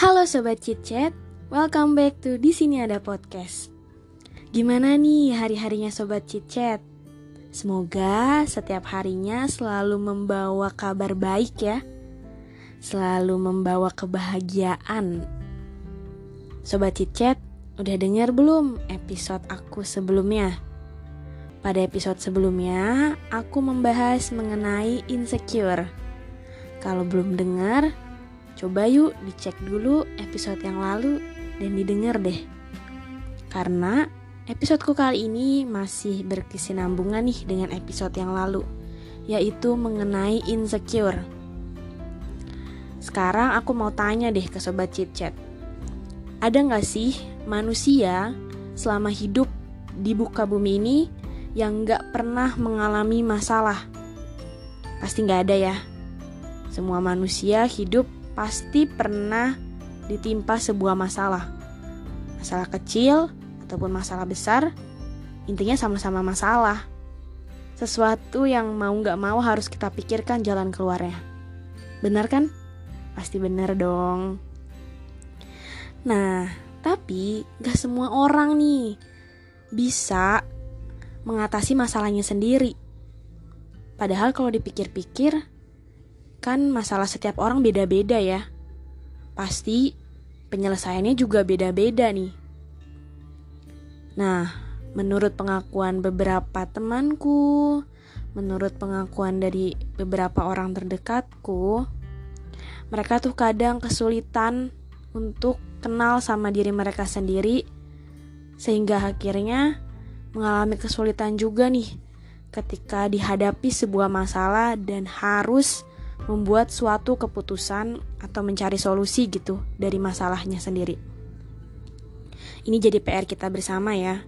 Halo sobat chit-chat, welcome back to di sini ada podcast. Gimana nih hari-harinya sobat chit-chat? Semoga setiap harinya selalu membawa kabar baik ya. Selalu membawa kebahagiaan. Sobat chit-chat, udah dengar belum episode aku sebelumnya? Pada episode sebelumnya, aku membahas mengenai insecure. Kalau belum dengar, coba yuk dicek dulu episode yang lalu dan didengar deh. Karena episodeku kali ini masih berkesinambungan nih dengan episode yang lalu, yaitu mengenai insecure. Sekarang aku mau tanya deh ke sobat chit chat. Ada nggak sih manusia selama hidup di buka bumi ini yang nggak pernah mengalami masalah? Pasti nggak ada ya. Semua manusia hidup pasti pernah ditimpa sebuah masalah. Masalah kecil ataupun masalah besar, intinya sama-sama masalah. Sesuatu yang mau nggak mau harus kita pikirkan jalan keluarnya. Benar kan? Pasti benar dong. Nah, tapi gak semua orang nih bisa mengatasi masalahnya sendiri. Padahal kalau dipikir-pikir, kan masalah setiap orang beda-beda ya. Pasti penyelesaiannya juga beda-beda nih. Nah, menurut pengakuan beberapa temanku, menurut pengakuan dari beberapa orang terdekatku, mereka tuh kadang kesulitan untuk kenal sama diri mereka sendiri sehingga akhirnya mengalami kesulitan juga nih ketika dihadapi sebuah masalah dan harus membuat suatu keputusan atau mencari solusi gitu dari masalahnya sendiri. Ini jadi PR kita bersama ya.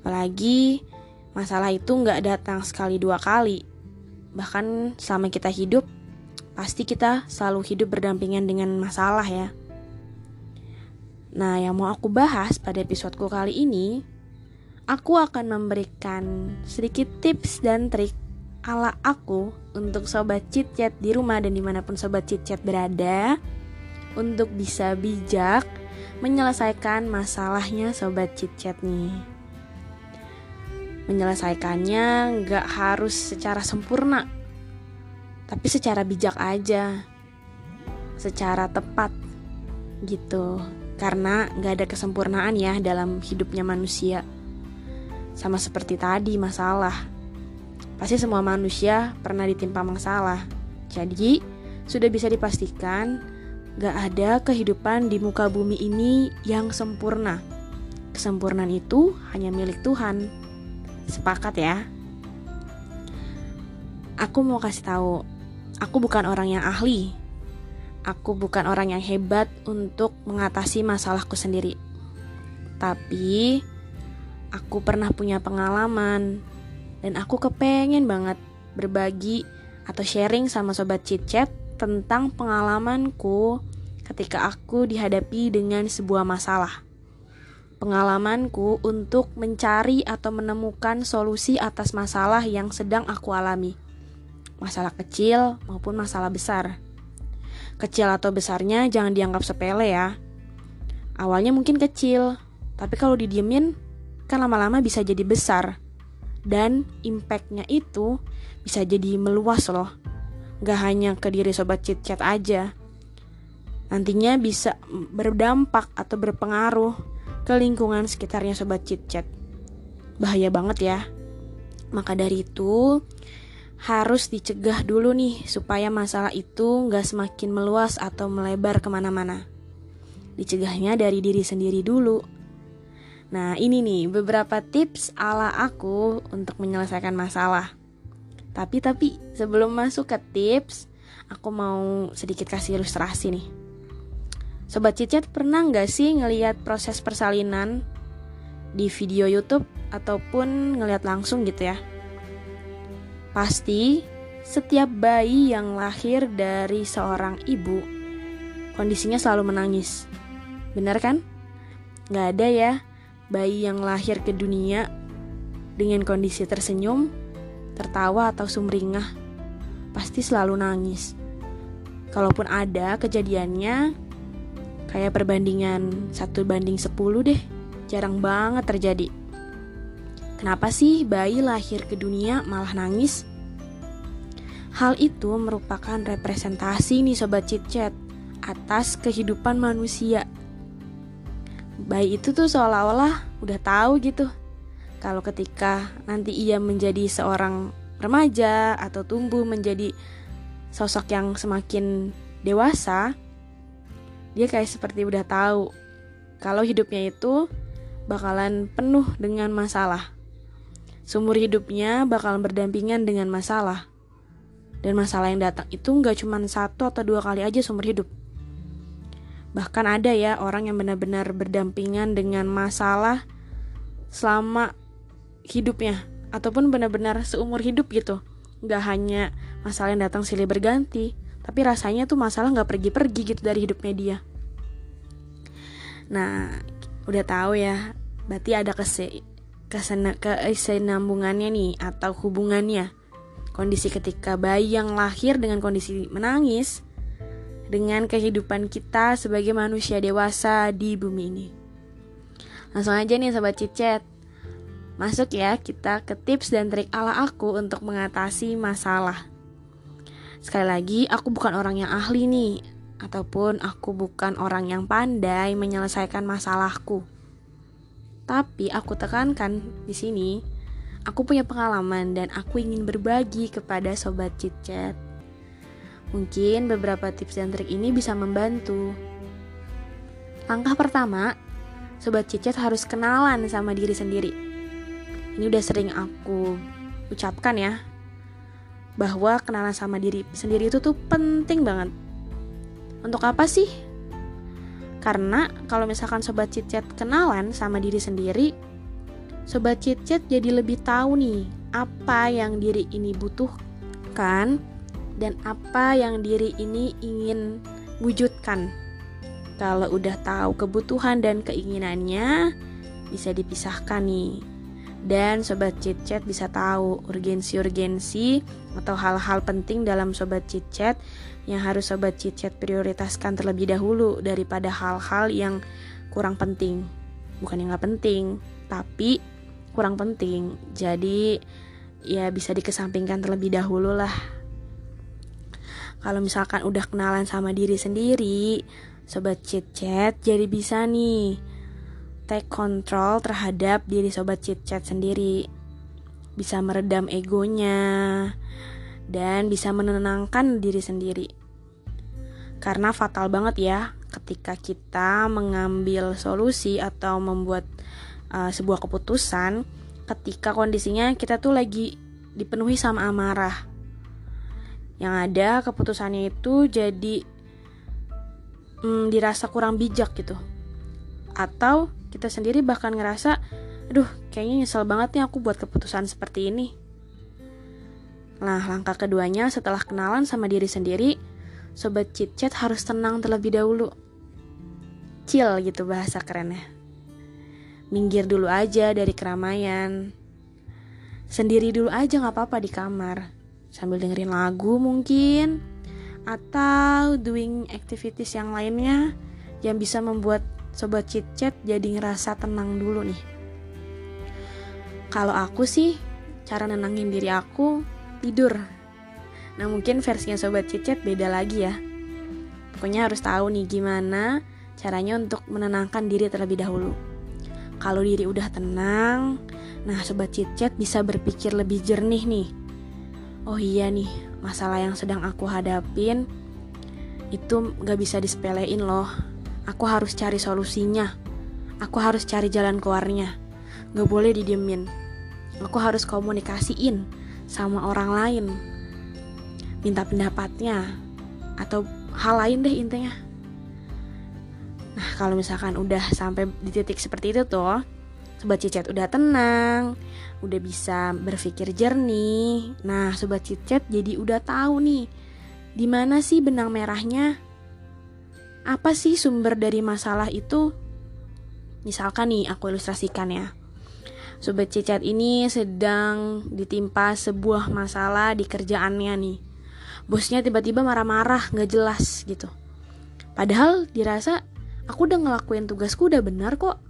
Apalagi masalah itu nggak datang sekali dua kali. Bahkan selama kita hidup, pasti kita selalu hidup berdampingan dengan masalah ya. Nah, yang mau aku bahas pada episodeku kali ini, aku akan memberikan sedikit tips dan trik ala aku untuk sobat chit chat di rumah dan di mana pun sobat chit chat berada untuk bisa bijak menyelesaikan masalahnya sobat chit chat nih. Menyelesaikannya nggak harus secara sempurna, tapi secara bijak aja, secara tepat gitu karena nggak ada kesempurnaan ya dalam hidupnya manusia. Sama seperti tadi masalah, pasti semua manusia pernah ditimpa masalah. Jadi sudah bisa dipastikan gak ada kehidupan di muka bumi ini yang sempurna. Kesempurnaan itu hanya milik Tuhan. Sepakat ya? Aku mau kasih tahu, aku bukan orang yang ahli aku bukan orang yang hebat untuk mengatasi masalahku sendiri. Tapi aku pernah punya pengalaman dan aku kepengen banget berbagi atau sharing sama sobat chit chat tentang pengalamanku ketika aku dihadapi dengan sebuah masalah. Pengalamanku untuk mencari atau menemukan solusi atas masalah yang sedang aku alami. Masalah kecil maupun masalah besar. Kecil atau besarnya jangan dianggap sepele ya. Awalnya mungkin kecil, tapi kalau didiemin kan lama-lama bisa jadi besar. Dan impactnya itu bisa jadi meluas loh. Gak hanya ke diri sobat chit-chat aja. Nantinya bisa berdampak atau berpengaruh ke lingkungan sekitarnya sobat chit-chat. Bahaya banget ya. Maka dari itu, harus dicegah dulu nih supaya masalah itu nggak semakin meluas atau melebar ke mana-mana. Dicegahnya dari diri sendiri dulu. Nah ini nih beberapa tips ala aku untuk menyelesaikan masalah. Tapi tapi sebelum masuk ke tips, aku mau sedikit kasih ilustrasi nih. Sobat Cicet pernah nggak sih ngelihat proses persalinan di video YouTube ataupun ngelihat langsung gitu ya? Pasti setiap bayi yang lahir dari seorang ibu kondisinya selalu menangis. Benar kan? Gak ada ya bayi yang lahir ke dunia dengan kondisi tersenyum, tertawa atau sumringah. Pasti selalu nangis. Kalaupun ada kejadiannya, Kayak perbandingan satu banding 10 deh. Jarang banget terjadi. Kenapa sih bayi lahir ke dunia malah nangis? Hal itu merupakan representasi nih sobat cicet atas kehidupan manusia. Bayi itu tuh seolah-olah udah tahu gitu. Kalau ketika nanti ia menjadi seorang remaja atau tumbuh menjadi sosok yang semakin dewasa, dia kayak seperti udah tahu kalau hidupnya itu bakalan penuh dengan masalah. Sumur hidupnya bakalan berdampingan dengan masalah. Dan masalah yang datang itu nggak cuma satu atau dua kali aja sumur hidup. Bahkan ada ya orang yang benar-benar berdampingan dengan masalah selama hidupnya. Ataupun benar-benar seumur hidup gitu. Nggak hanya masalah yang datang silih berganti, tapi rasanya tuh masalah nggak pergi-pergi gitu dari hidupnya dia. Nah udah tahu ya berarti ada kese kesena kesenambungannya nih atau hubungannya. Kondisi ketika bayi yang lahir dengan kondisi menangis dengan kehidupan kita sebagai manusia dewasa di bumi ini. Langsung aja nih sobat cicet. Masuk ya kita ke tips dan trik ala aku untuk mengatasi masalah. Sekali lagi, aku bukan orang yang ahli nih, ataupun aku bukan orang yang pandai menyelesaikan masalahku. Tapi aku tekankan di sini, aku punya pengalaman dan aku ingin berbagi kepada sobat chit-chat. Mungkin beberapa tips dan trik ini bisa membantu. Langkah pertama, sobat chit-chat harus kenalan sama diri sendiri. Ini udah sering aku ucapkan ya, bahwa kenalan sama diri sendiri itu tuh penting banget. Untuk apa sih? Karena kalau misalkan sobat cicet kenalan sama diri sendiri, sobat cicet jadi lebih tahu nih apa yang diri ini butuhkan dan apa yang diri ini ingin wujudkan. Kalau udah tahu kebutuhan dan keinginannya, bisa dipisahkan nih dan sobat chit chat bisa tahu urgensi-urgensi atau hal-hal penting dalam sobat chit chat yang harus sobat chit chat prioritaskan terlebih dahulu daripada hal-hal yang kurang penting. Bukan yang nggak penting, tapi kurang penting. Jadi ya bisa dikesampingkan terlebih dahulu lah. Kalau misalkan udah kenalan sama diri sendiri, sobat chit chat jadi bisa nih take control terhadap diri sobat chit chat sendiri. Bisa meredam egonya dan bisa menenangkan diri sendiri. Karena fatal banget ya ketika kita mengambil solusi atau membuat uh, sebuah keputusan ketika kondisinya kita tuh lagi dipenuhi sama amarah. Yang ada keputusannya itu jadi hmm, dirasa kurang bijak gitu. Atau kita sendiri bahkan ngerasa aduh kayaknya nyesel banget nih aku buat keputusan seperti ini. Nah langkah keduanya setelah kenalan sama diri sendiri sobat chit chat harus tenang terlebih dahulu. Chill gitu bahasa kerennya. Minggir dulu aja dari keramaian. Sendiri dulu aja nggak apa-apa di kamar sambil dengerin lagu mungkin atau doing activities yang lainnya yang bisa membuat sobat chit chat jadi ngerasa tenang dulu nih. Kalau aku sih, cara nenangin diri aku tidur. Nah mungkin versinya sobat chit chat beda lagi ya. Pokoknya harus tahu nih gimana caranya untuk menenangkan diri terlebih dahulu. Kalau diri udah tenang, nah sobat chit chat bisa berpikir lebih jernih nih. Oh iya nih, masalah yang sedang aku hadapin itu gak bisa disepelein loh Aku harus cari solusinya. Aku harus cari jalan keluarnya. Gak boleh didiemin. Aku harus komunikasiin sama orang lain. Minta pendapatnya. Atau hal lain deh intinya. Nah kalau misalkan udah sampai di titik seperti itu tuh. Sobat Cicet udah tenang, udah bisa berpikir jernih. Nah, sobat Cicet jadi udah tahu nih, di mana sih benang merahnya apa sih sumber dari masalah itu? Misalkan nih, aku ilustrasikan ya. Sobat cicat ini sedang ditimpa sebuah masalah di kerjaannya nih. Bosnya tiba-tiba marah-marah, gak jelas gitu. Padahal dirasa aku udah ngelakuin tugasku udah benar kok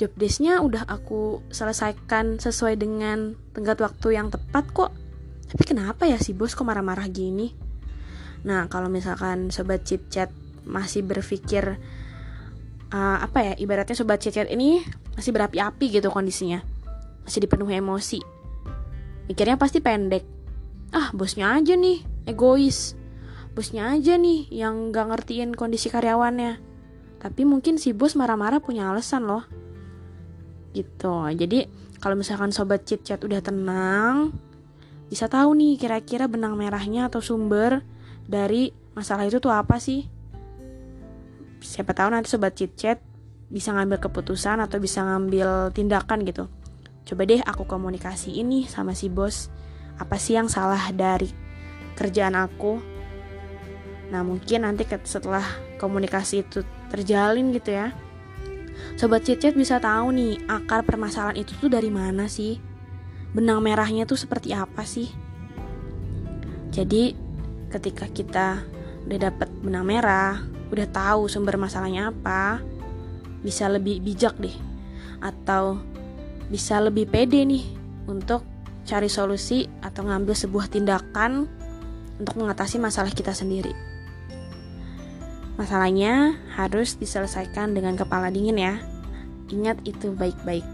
job desknya udah aku selesaikan sesuai dengan tenggat waktu yang tepat kok. Tapi kenapa ya si bos kok marah-marah gini? Nah kalau misalkan sobat chit chat masih berpikir uh, apa ya ibaratnya sobat chit chat ini masih berapi-api gitu kondisinya. Masih dipenuhi emosi. Mikirnya pasti pendek. Ah bosnya aja nih egois. Bosnya aja nih yang gak ngertiin kondisi karyawannya. Tapi mungkin si bos marah-marah punya alasan loh gitu. Jadi kalau misalkan sobat chit chat udah tenang bisa tahu nih kira-kira benang merahnya atau sumber dari masalah itu tuh apa sih? Siapa tahu nanti sobat chit chat bisa ngambil keputusan atau bisa ngambil tindakan gitu. Coba deh aku komunikasi ini sama si bos apa sih yang salah dari kerjaan aku? Nah mungkin nanti setelah komunikasi itu terjalin gitu ya sobat chit chat bisa tahu nih akar permasalahan itu tuh dari mana sih benang merahnya tuh seperti apa sih? Jadi ketika kita udah dapet benang merah, udah tahu sumber masalahnya apa, bisa lebih bijak deh atau bisa lebih pede nih untuk cari solusi atau ngambil sebuah tindakan untuk mengatasi masalah kita sendiri. Masalahnya harus diselesaikan dengan kepala dingin ya. Ingat itu baik-baik.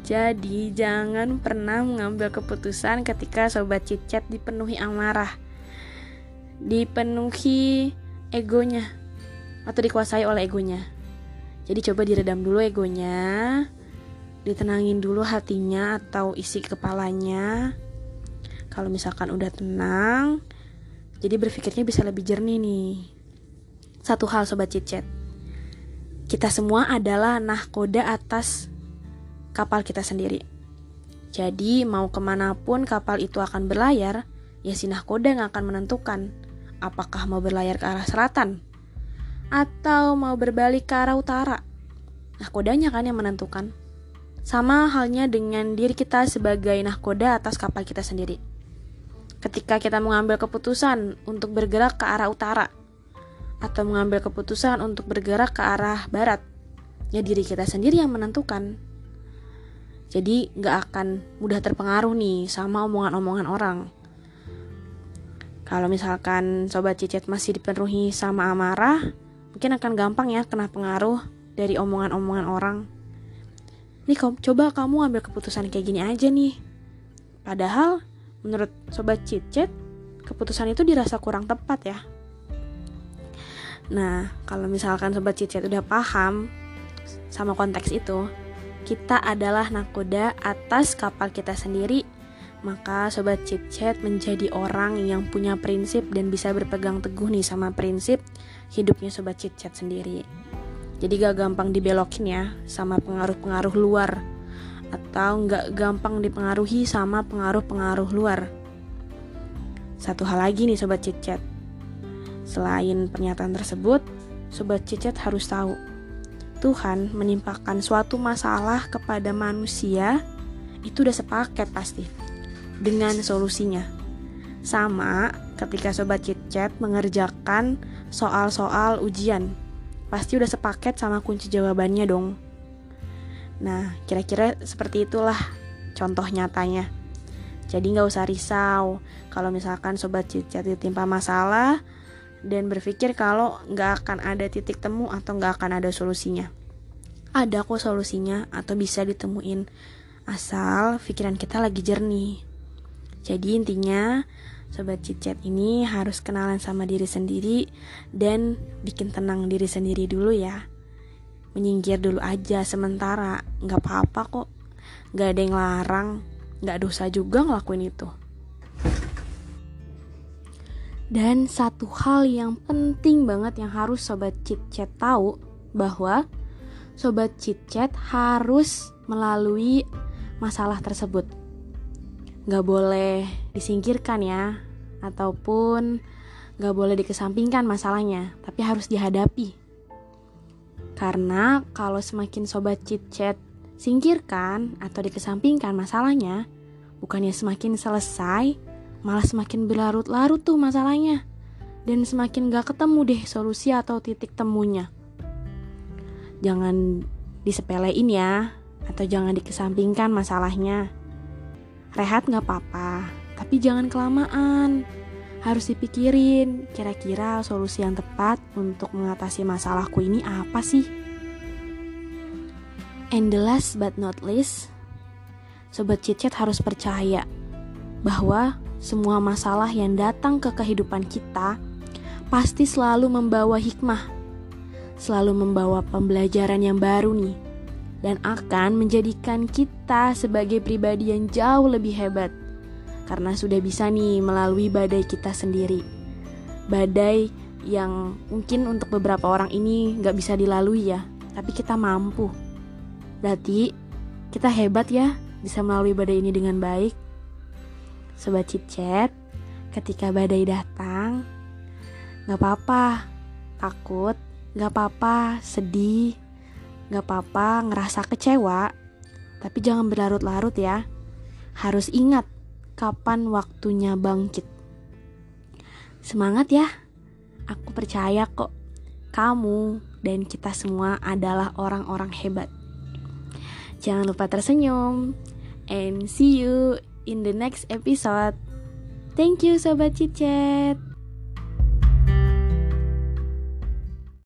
Jadi jangan pernah mengambil keputusan ketika sobat cicet dipenuhi amarah. Dipenuhi egonya. Atau dikuasai oleh egonya. Jadi coba diredam dulu egonya. Ditenangin dulu hatinya atau isi kepalanya. Kalau misalkan udah tenang Jadi berpikirnya bisa lebih jernih nih Satu hal sobat cicet Kita semua adalah nahkoda atas kapal kita sendiri. Jadi mau ke mana pun kapal itu akan berlayar, ya si nahkoda yang akan menentukan apakah mau berlayar ke arah selatan atau mau berbalik ke arah utara. Nahkodanya kan yang menentukan. Sama halnya dengan diri kita sebagai nahkoda atas kapal kita sendiri. Ketika kita mengambil keputusan untuk bergerak ke arah utara atau mengambil keputusan untuk bergerak ke arah barat, ya diri kita sendiri yang menentukan. Jadi nggak akan mudah terpengaruh nih sama omongan-omongan orang. Kalau misalkan sobat cicit masih dipenuhi sama amarah, mungkin akan gampang ya kena pengaruh dari omongan-omongan orang. Nih coba kamu ambil keputusan kayak gini aja nih. Padahal menurut sobat cicit, keputusan itu dirasa kurang tepat ya. Nah, kalau misalkan sobat cicit udah paham sama konteks itu, kita adalah nakoda atas kapal kita sendiri, maka sobat chit chat menjadi orang yang punya prinsip dan bisa berpegang teguh nih sama prinsip hidupnya sobat chit chat sendiri. Jadi gak gampang dibelokin ya sama pengaruh-pengaruh luar atau gak gampang dipengaruhi sama pengaruh-pengaruh luar. Satu hal lagi nih sobat chit chat. Selain pernyataan tersebut, sobat chit chat harus tahu Tuhan menimpakan suatu masalah kepada manusia, itu udah sepaket pasti dengan solusinya. Sama ketika sobat chit chat mengerjakan soal-soal ujian, pasti udah sepaket sama kunci jawabannya dong. Nah, kira-kira seperti itulah contoh nyatanya. Jadi nggak usah risau kalau misalkan sobat chit chat ditimpa masalah, dan berpikir kalau nggak akan ada titik temu atau nggak akan ada solusinya. Ada kok solusinya atau bisa ditemuin asal pikiran kita lagi jernih. Jadi intinya sobat cicet ini harus kenalan sama diri sendiri dan bikin tenang diri sendiri dulu ya. Menyingkir dulu aja sementara, nggak apa-apa kok. Nggak ada yang larang, nggak dosa juga ngelakuin itu. Dan satu hal yang penting banget yang harus sobat chit chat tahu bahwa sobat chit chat harus melalui masalah tersebut. Gak boleh disingkirkan ya, ataupun gak boleh dikesampingkan masalahnya, tapi harus dihadapi. Karena kalau semakin sobat chit chat singkirkan atau dikesampingkan masalahnya, bukannya semakin selesai, malah semakin berlarut-larut tuh masalahnya dan semakin gak ketemu deh solusi atau titik temunya jangan disepelein ya, atau jangan dikesampingkan masalahnya. Rehat nggak apa-apa, tapi jangan kelamaan. Harus dipikirin, kira-kira solusi yang tepat untuk mengatasi masalahku ini apa sih? And the last but not least, Sobat Cicet harus percaya bahwa semua masalah yang datang ke kehidupan kita pasti selalu membawa hikmah, selalu membawa pembelajaran yang baru nih, dan akan menjadikan kita sebagai pribadi yang jauh lebih hebat karena sudah bisa nih melalui badai kita sendiri. Badai yang mungkin untuk beberapa orang ini nggak bisa dilalui ya, tapi kita mampu. Berarti kita hebat ya bisa melalui badai ini dengan baik. Sobat Chat, ketika badai datang, nggak apa-apa takut, nggak apa-apa sedih, nggak apa-apa ngerasa kecewa, tapi jangan berlarut-larut ya. Harus ingat kapan waktunya bangkit. Semangat ya, aku percaya kok kamu dan kita semua adalah orang-orang hebat. Jangan lupa tersenyum, and see you in the next episode. Thank you, Sobat Cicet.